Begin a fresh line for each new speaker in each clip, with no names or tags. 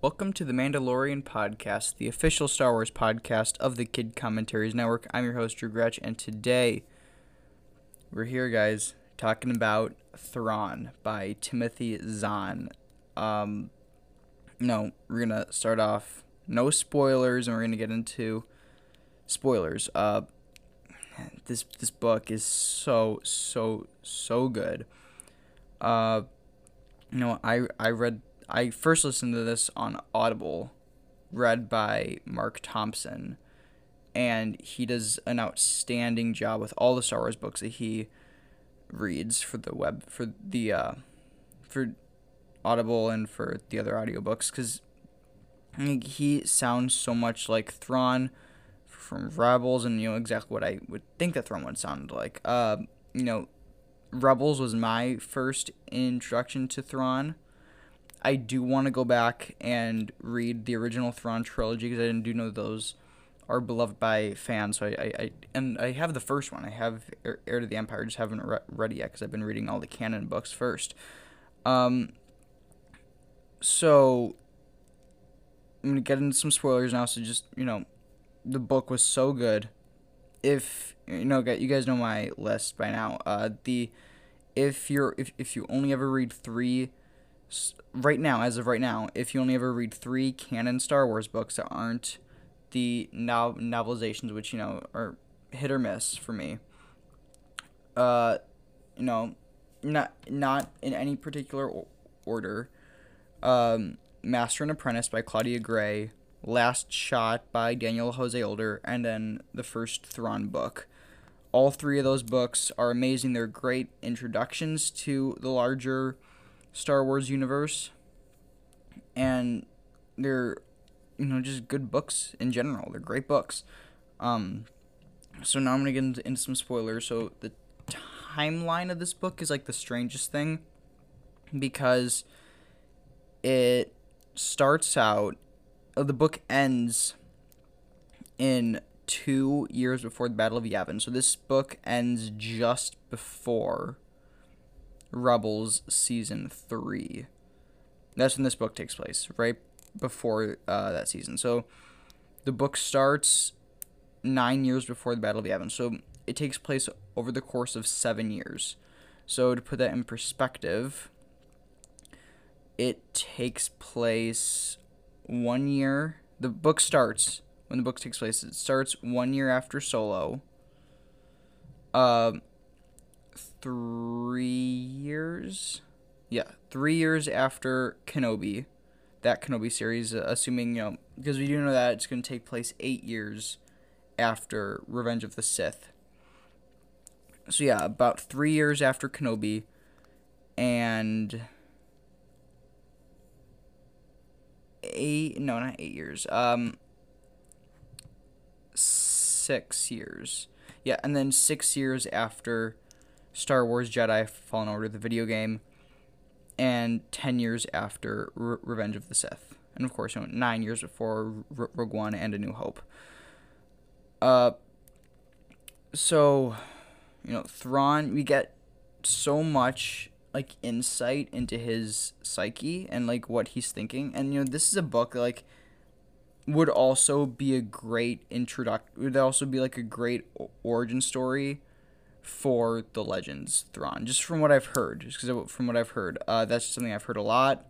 Welcome to the Mandalorian Podcast, the official Star Wars podcast of the Kid Commentaries Network. I'm your host, Drew Gretch, and today we're here, guys, talking about Thrawn by Timothy Zahn. Um, no, we're gonna start off no spoilers, and we're gonna get into spoilers. Uh, this this book is so so so good. Uh, you know, I I read I first listened to this on Audible, read by Marc Thompson, and he does an outstanding job with all the Star Wars books that he reads for the web for the uh, for Audible and for the other audiobooks because he sounds so much like Thrawn from Rebels, and you know exactly what I would think that Thrawn would sound like. Uh, you know, Rebels was my first introduction to Thrawn I do want to go back and read the original Thrawn trilogy because I didn't do know those are beloved by fans. So I, I, I, and I have the first one. I have Heir to the Empire. Just haven't re- read it yet because I've been reading all the canon books first. Um. So I'm gonna get into some spoilers now. So just you know, the book was so good. If you know, you guys know my list by now. Uh, the if you're if if you only ever read three right now, as of right now, if you only ever read three canon Star Wars books that aren't the no- novelizations, which you know are hit or miss for me, uh, you know, not not in any particular order. Um, Master and Apprentice by Claudia Gray, Last Shot by Daniel Jose Older, and then the first Thrawn book. All three of those books are amazing. They're great introductions to the larger Star Wars universe, and they're you know just good books in general. They're great books. Um, so now I'm gonna get into, into some spoilers. So the timeline of this book is like the strangest thing because it starts out. Oh, the book ends in two years before the Battle of Yavin. So this book ends just before Rebels season three. That's when this book takes place, right before uh, that season. So the book starts nine years before the Battle of Yavin. So it takes place over the course of seven years. So to put that in perspective, it takes place one year. The book starts when the book takes place. It starts one year after Solo. Um, three years. Yeah, three years after Kenobi, that Kenobi series, uh, assuming, you know, because we do know that it's going to take place eight years after Revenge of the Sith. So, yeah, about three years after Kenobi, and eight, no, not eight years, um, six years. Yeah, and then six years after Star Wars Jedi Fallen Order, the video game, and 10 years after Re- Revenge of the Sith. And of course, you know, nine years before R- Rogue One and A New Hope. Uh, so, you know, Thrawn, we get so much like insight into his psyche and like what he's thinking. And you know, this is a book like would also be a great introduction. Would also be like a great origin story for the Legends Thrawn, just from what I've heard. Just because from what I've heard, uh, that's something I've heard a lot.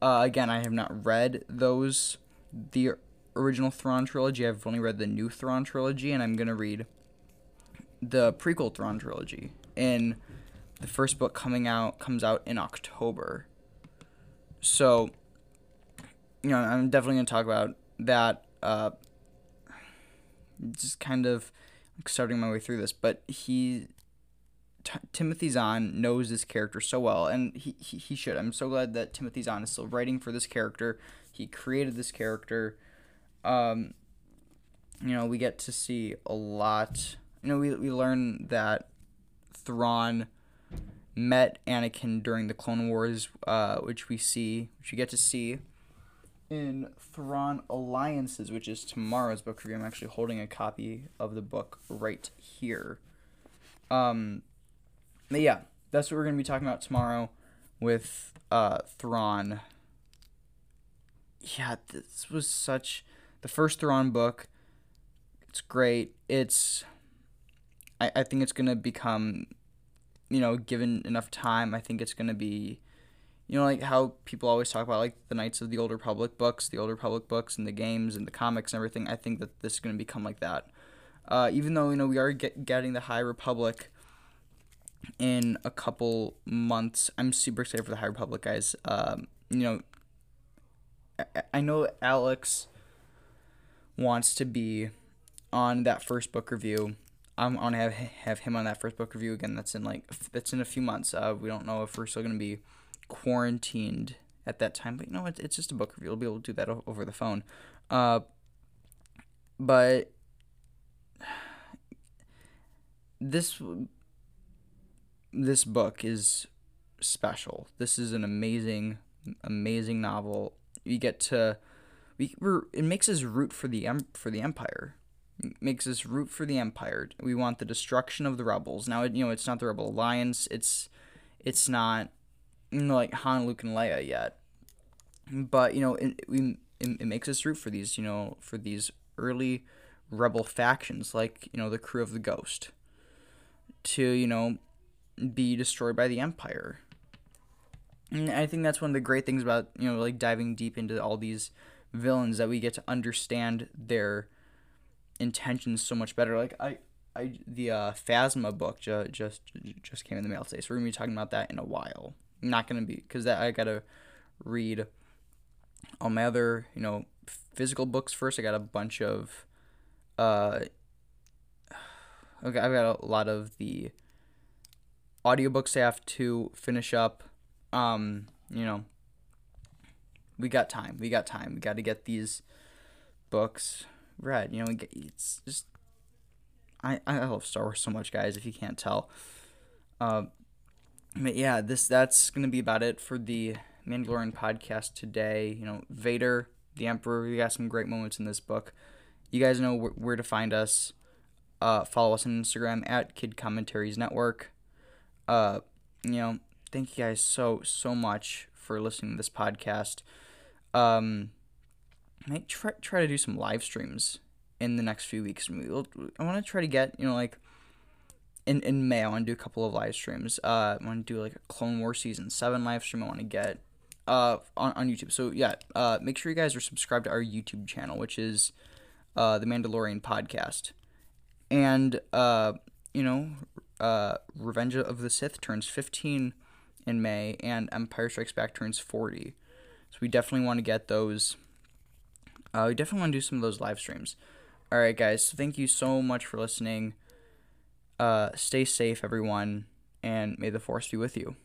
Uh, again, I have not read those the original Thrawn trilogy. I've only read the new Thrawn trilogy, and I'm gonna read the prequel Thrawn trilogy. And the first book coming out comes out in October. So, you know, I'm definitely gonna talk about that. Uh, just kind of starting my way through this, but he T- Timothy Zahn knows this character so well, and he, he he should. I'm so glad that Timothy Zahn is still writing for this character. He created this character. Um, you know, we get to see a lot. You know, we we learn that Thrawn met Anakin during the Clone Wars, uh, which we see, which we get to see in Thrawn Alliances, which is tomorrow's book review. I'm actually holding a copy of the book right here. Um, but yeah, that's what we're gonna be talking about tomorrow with uh, Thrawn yeah, this was such the first Thrawn book. It's great. It's I, I think it's gonna become you know, given enough time, I think it's gonna be you know, like how people always talk about like the Knights of the Old Republic books, the Old Republic books, and the games and the comics and everything. I think that this is going to become like that. Uh, even though you know we are get, getting the High Republic in a couple months, I'm super excited for the High Republic guys. Um, you know, I, I know Alex wants to be on that first book review. I'm on have have him on that first book review again. That's in like that's in a few months. Uh, we don't know if we're still gonna be quarantined at that time, but you know it, it's just a book review. We'll be able to do that over the phone. Uh, but this this book is special. This is an amazing, amazing novel. We get to we we're, it makes us root for the for the empire makes us root for the Empire. We want the destruction of the rebels. Now, you know, it's not the Rebel Alliance. It's it's not you know, like Han, Luke, and Leia yet. But you know, it, we it, it makes us root for these. You know, for these early rebel factions, like you know the crew of the Ghost, to you know be destroyed by the Empire. And I think that's one of the great things about you know like diving deep into all these villains that we get to understand their intentions so much better. Like I, I the uh, Phasma book ju- just just came in the mail today, so we're gonna be talking about that in a while. Not gonna be because that I gotta read all my other you know physical books first. I got a bunch of uh. Okay, I've got a lot of the audiobooks I have to finish up. Um, you know, we got time. We got time. We got to get these books read. You know, it's just I I love Star Wars so much, guys. If you can't tell, um, but yeah, this that's gonna be about it for the Mandalorian podcast today. You know, Vader, the Emperor. We got some great moments in this book. You guys know wh- where to find us. Uh, follow us on Instagram at Kid Commentaries Network. Uh, you know, thank you guys so so much for listening to this podcast. Um, might try try to do some live streams in the next few weeks. I want to try to get you know like in in May. I want to do a couple of live streams. Uh, I want to do like a Clone War season seven live stream. I want to get uh on on YouTube. So yeah, uh, make sure you guys are subscribed to our YouTube channel, which is uh the Mandalorian podcast, and uh you know uh Revenge of the Sith turns fifteen in May, and Empire Strikes Back turns forty. So we definitely want to get those uh, we definitely want to do some of those live streams. All right, guys. So thank you so much for listening. Uh, stay safe, everyone, and may the force be with you.